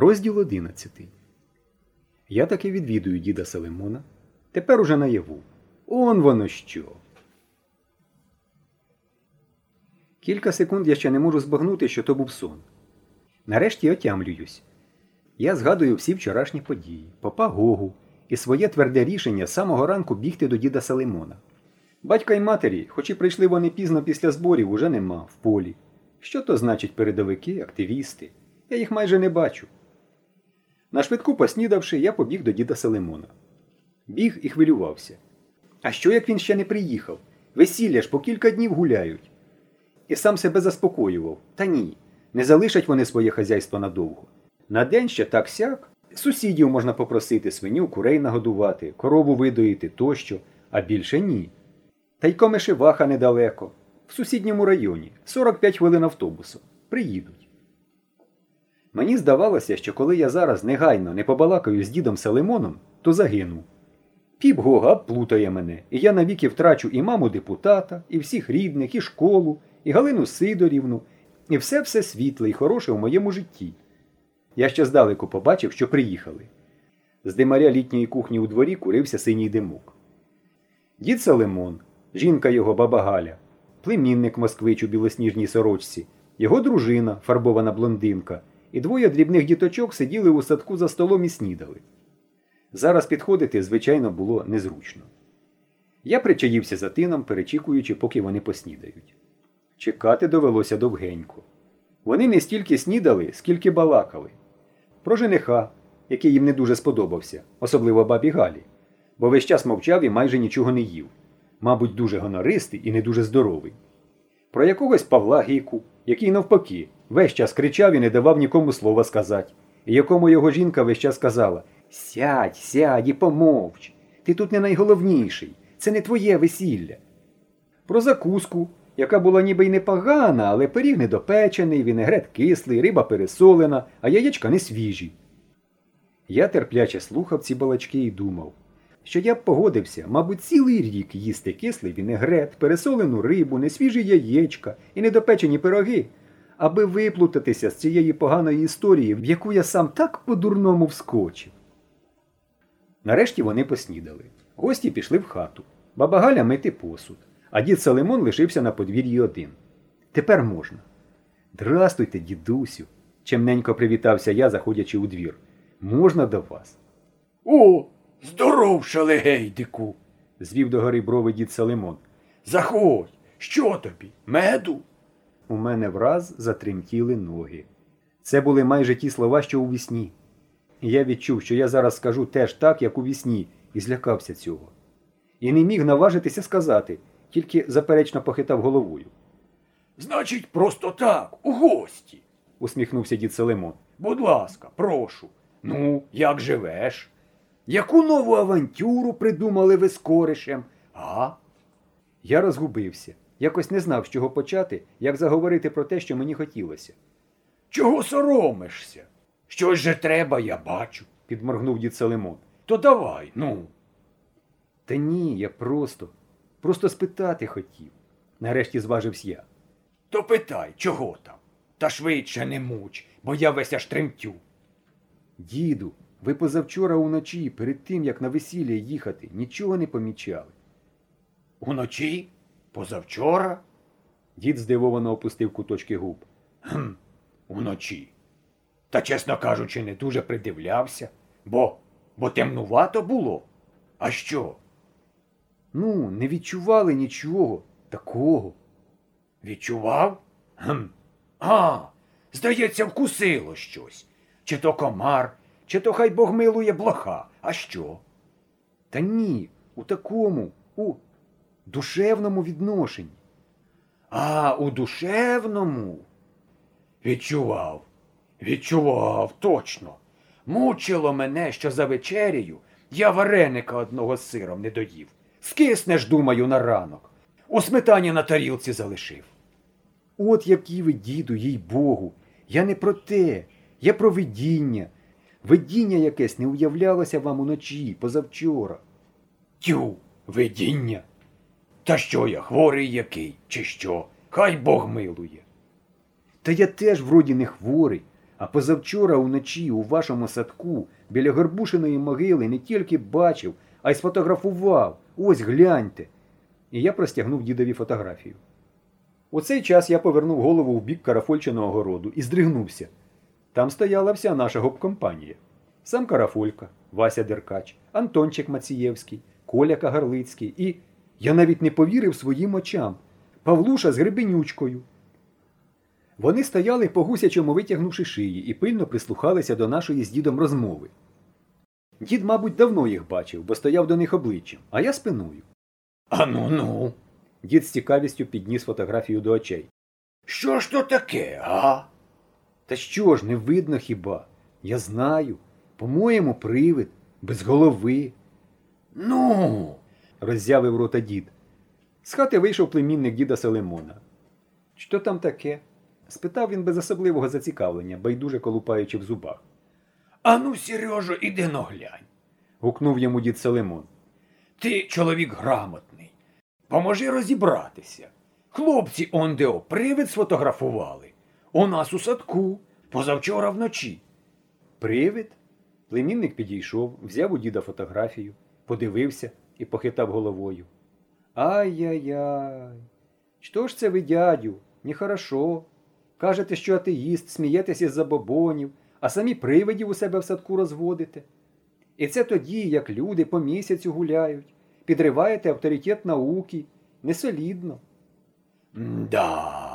Розділ 11. Я таки відвідую діда Селимона. Тепер уже наяву. Он воно що. Кілька секунд я ще не можу збагнути, що то був сон. Нарешті отямлююсь. Я згадую всі вчорашні події, попа Гогу і своє тверде рішення з самого ранку бігти до діда Салимона. Батька й матері, хоч і прийшли вони пізно після зборів, уже нема в полі. Що то значить передовики, активісти? Я їх майже не бачу. На швидку поснідавши, я побіг до діда Селимона. Біг і хвилювався. А що як він ще не приїхав? Весілля ж по кілька днів гуляють. І сам себе заспокоював. Та ні, не залишать вони своє хазяйство надовго. На день ще так сяк. Сусідів можна попросити свиню, курей нагодувати, корову видоїти тощо, а більше ні. Та й комишеваха недалеко, в сусідньому районі, 45 хвилин автобусом. Приїдуть. Мені здавалося, що коли я зараз негайно не побалакаю з дідом Селимоном, то загину. Піп Гога плутає мене, і я навіки втрачу і маму депутата, і всіх рідних, і школу, і Галину Сидорівну, і все все світле і хороше в моєму житті. Я ще здалеку побачив, що приїхали. З димаря літньої кухні у дворі курився синій димок. Дід Салимон, жінка його баба Галя, племінник москвич у білосніжній сорочці, його дружина, фарбована блондинка, і двоє дрібних діточок сиділи у садку за столом і снідали. Зараз підходити, звичайно, було незручно. Я причаївся за тином, перечікуючи, поки вони поснідають. Чекати довелося довгенько. Вони не стільки снідали, скільки балакали. Про жениха, який їм не дуже сподобався, особливо бабі Галі, бо весь час мовчав і майже нічого не їв. Мабуть, дуже гонористий і не дуже здоровий. Про якогось Павла Гіку, який, навпаки, весь час кричав і не давав нікому слова сказати, і якому його жінка весь час казала Сядь, сядь і помовч. Ти тут не найголовніший. Це не твоє весілля. Про закуску, яка була ніби й непогана, але пиріг недопечений, вінегрет кислий, риба пересолена, а яєчка не свіжі. Я терпляче слухав ці балачки і думав, що я б погодився, мабуть, цілий рік їсти кислий вінегрет, пересолену рибу, несвіжі яєчка і недопечені пироги, аби виплутатися з цієї поганої історії, в яку я сам так по-дурному вскочив. Нарешті вони поснідали. Гості пішли в хату. Баба Галя мити посуд, а дід Салимон лишився на подвір'ї один. Тепер можна. Здрастуйте, дідусю, чемненько привітався я, заходячи у двір. Можна до вас? О, здоров, шалегейдику, звів до гори брови дід Салимон. Заходь, що тобі? Меду? У мене враз затремтіли ноги. Це були майже ті слова, що у вісні. Я відчув, що я зараз скажу теж так, як у вісні, і злякався цього. І не міг наважитися сказати, тільки заперечно похитав головою. Значить, просто так, у гості, усміхнувся дід Селимон. Будь ласка, прошу. Ну, як живеш? Яку нову авантюру придумали ви з коришем? А? Я розгубився. Якось не знав, з чого почати, як заговорити про те, що мені хотілося. Чого соромишся? Щось же треба, я бачу, підморгнув дід Салимон. То давай, ну. Та ні, я просто, просто спитати хотів. Нарешті зважився я. То питай, чого там? Та швидше не муч, бо я весь аж тремтю. Діду, ви позавчора уночі, перед тим, як на весілля їхати, нічого не помічали. Уночі? Позавчора? Дід здивовано опустив куточки губ. Гм, уночі. Та, чесно кажучи, не дуже придивлявся, бо бо темнувато було. А що? Ну, не відчували нічого такого. Відчував? Гм. А, здається, вкусило щось. Чи то комар, чи то хай Бог милує блоха. А що? Та ні, у такому, у душевному відношенні. А, у душевному? Відчував. Відчував, точно. Мучило мене, що за вечерею я вареника одного з сиром не доїв. Скиснеш, думаю, на ранок. У сметані на тарілці залишив. От які ви, діду, їй Богу. Я не про те, я про видіння. Видіння якесь не уявлялося вам уночі, позавчора. Тю, видіння. Та що я, хворий який, чи що? Хай Бог милує. Та я теж вроді не хворий, А позавчора уночі у вашому садку біля Горбушиної могили не тільки бачив, а й сфотографував. Ось гляньте. І я простягнув дідові фотографію. У цей час я повернув голову в бік карафольченого городу і здригнувся. Там стояла вся наша гоп-компанія. Сам Карафолька, Вася Деркач, Антончик Мацієвський, Коля Кагарлицький і. Я навіть не повірив своїм очам. Павлуша з гребенючкою. Вони стояли по гусячому витягнувши шиї і пильно прислухалися до нашої з дідом розмови. Дід, мабуть, давно їх бачив, бо стояв до них обличчям, а я спиною. А ну ну. Дід з цікавістю підніс фотографію до очей. Що ж то таке, а? Та що ж, не видно хіба? Я знаю. По-моєму, привид, без голови, Ну. роззявив рота дід. З хати вийшов племінник діда Селимона. Що там таке? спитав він без особливого зацікавлення, байдуже колупаючи в зубах. А ну, Сережо, іди наглянь. Гукнув йому дід Селимон. Ти чоловік грамотний. Поможи розібратися. Хлопці ондео привид сфотографували. У нас у садку, позавчора вночі. Привид? Племінник підійшов, взяв у діда фотографію, подивився і похитав головою. Ай-яй-яй. Що ж це ви, дядю? Нехорошо. Кажете, що атеїст, смієтесь із забобонів, а самі привидів у себе в садку розводите. І це тоді, як люди по місяцю гуляють, підриваєте авторитет науки, несолідно. Да.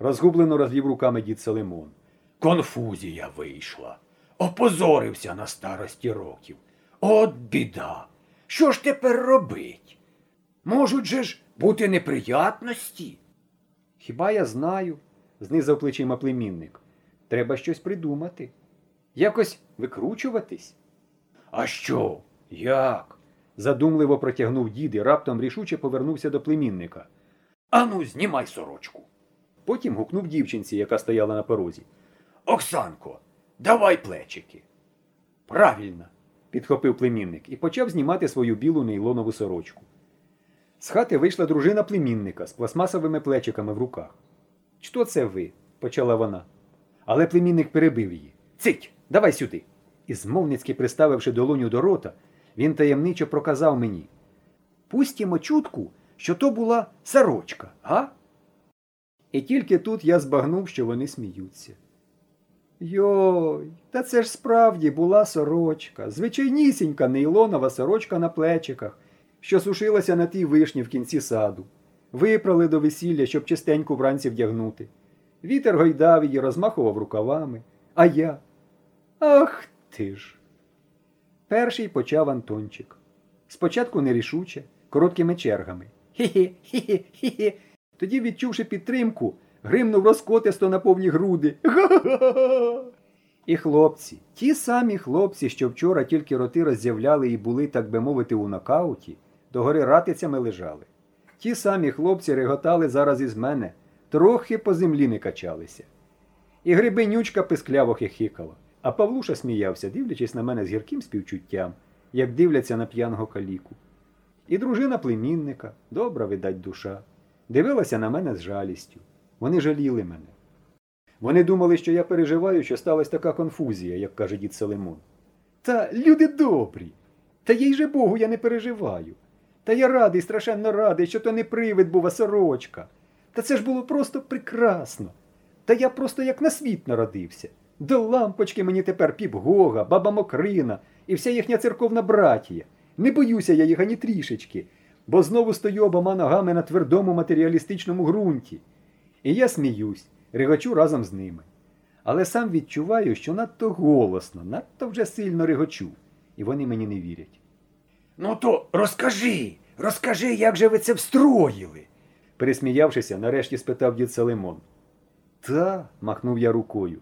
Розгублено розвів руками дід Салимон. Конфузія вийшла. Опозорився на старості років. От біда. Що ж тепер робить? Можуть же ж бути неприятності? Хіба я знаю? знизав плечима племінник. Треба щось придумати. Якось викручуватись. А що? Як? задумливо протягнув дід і раптом рішуче повернувся до племінника. Ану, знімай сорочку. Потім гукнув дівчинці, яка стояла на порозі. Оксанко, давай плечики. Правильно, підхопив племінник і почав знімати свою білу нейлонову сорочку. З хати вийшла дружина племінника з пластмасовими плечиками в руках. Що це ви? почала вона. Але племінник перебив її. Цить, давай сюди. І змовницьки приставивши долоню до рота, він таємничо проказав мені. Пустімо чутку, що то була сорочка, га? І тільки тут я збагнув, що вони сміються. Йой, та це ж справді була сорочка, звичайнісінька нейлонова сорочка на плечиках, що сушилася на тій вишні в кінці саду. Випрали до весілля, щоб чистеньку вранці вдягнути. Вітер гойдав її, розмахував рукавами. А я. Ах ти ж. Перший почав Антончик. Спочатку нерішуче, короткими чергами. Хі-хі, хі-хі, хі-хі. Тоді, відчувши підтримку, гримнув розкотисто на повні груди. Га-га-га! І хлопці, ті самі хлопці, що вчора тільки роти роззявляли і були, так би мовити, у нокауті, догори ратицями лежали. Ті самі хлопці реготали зараз із мене, трохи по землі не качалися. І грибенючка пискляво хихикала, а Павлуша сміявся, дивлячись на мене з гірким співчуттям, як дивляться на п'яного каліку. І дружина племінника, добра, видать, душа, дивилася на мене з жалістю. Вони жаліли мене. Вони думали, що я переживаю, що сталася така конфузія, як каже дід Селимон. Та люди добрі. Та їй же Богу, я не переживаю. Та я радий, страшенно радий, що то не привид був, а сорочка. Та це ж було просто прекрасно. Та я просто як на світ народився. До лампочки мені тепер піп Гога, баба Мокрина і вся їхня церковна братія. Не боюся я їх ані трішечки, бо знову стою обома ногами на твердому матеріалістичному ґрунті. І я сміюсь, регочу разом з ними. Але сам відчуваю, що надто голосно, надто вже сильно регочу, і вони мені не вірять. Ну то розкажи, розкажи, як же ви це встроїли. Пересміявшися, нарешті спитав дід Салимон. Та, махнув я рукою.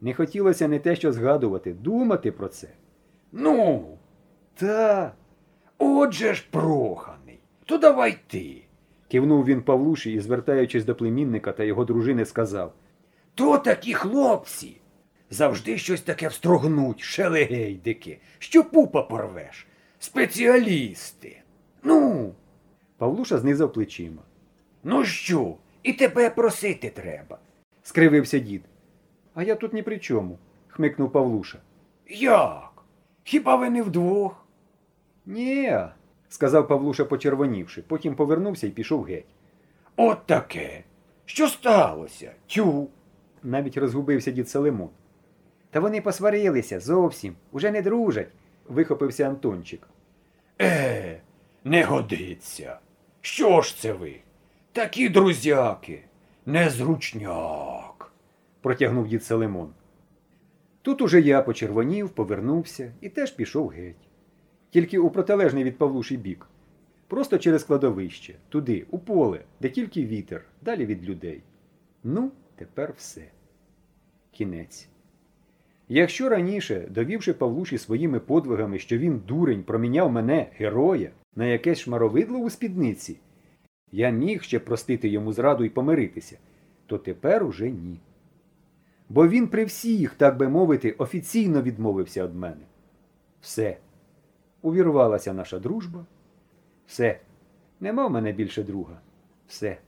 Не хотілося не те, що згадувати, думати про це. Ну, Та. отже ж проханий. То давай ти. кивнув він Павлуші і, звертаючись до племінника та його дружини, сказав. То такі хлопці. Завжди щось таке встрогнуть, шелегейдики, що пупа порвеш. Спеціалісти. Ну, Павлуша знизав плечима. ну що, і тебе просити треба. Скривився дід. А я тут ні при чому, хмикнув Павлуша. Як? Хіба ви не вдвох? Ні, сказав Павлуша, почервонівши, потім повернувся і пішов геть. От таке. Що сталося? Тю. Навіть розгубився дід Салимон. Та вони посварилися зовсім, уже не дружать, вихопився Антончик. Е, не годиться. Що ж це ви? Такі друзяки, незручняк. протягнув дід Салимон. Тут уже я почервонів, повернувся і теж пішов геть. Тільки у протилежний від Павлуші бік. Просто через кладовище, туди, у поле, де тільки вітер, далі від людей. Ну, тепер все. Кінець. Якщо раніше, довівши Павлуші своїми подвигами, що він дурень проміняв мене, героя, на якесь шмаровидло у спідниці, я міг ще простити йому зраду і помиритися, то тепер уже ні. Бо він при всіх, так би мовити, офіційно відмовився від мене. Все. Увірвалася наша дружба. Все. Нема в мене більше друга. Все.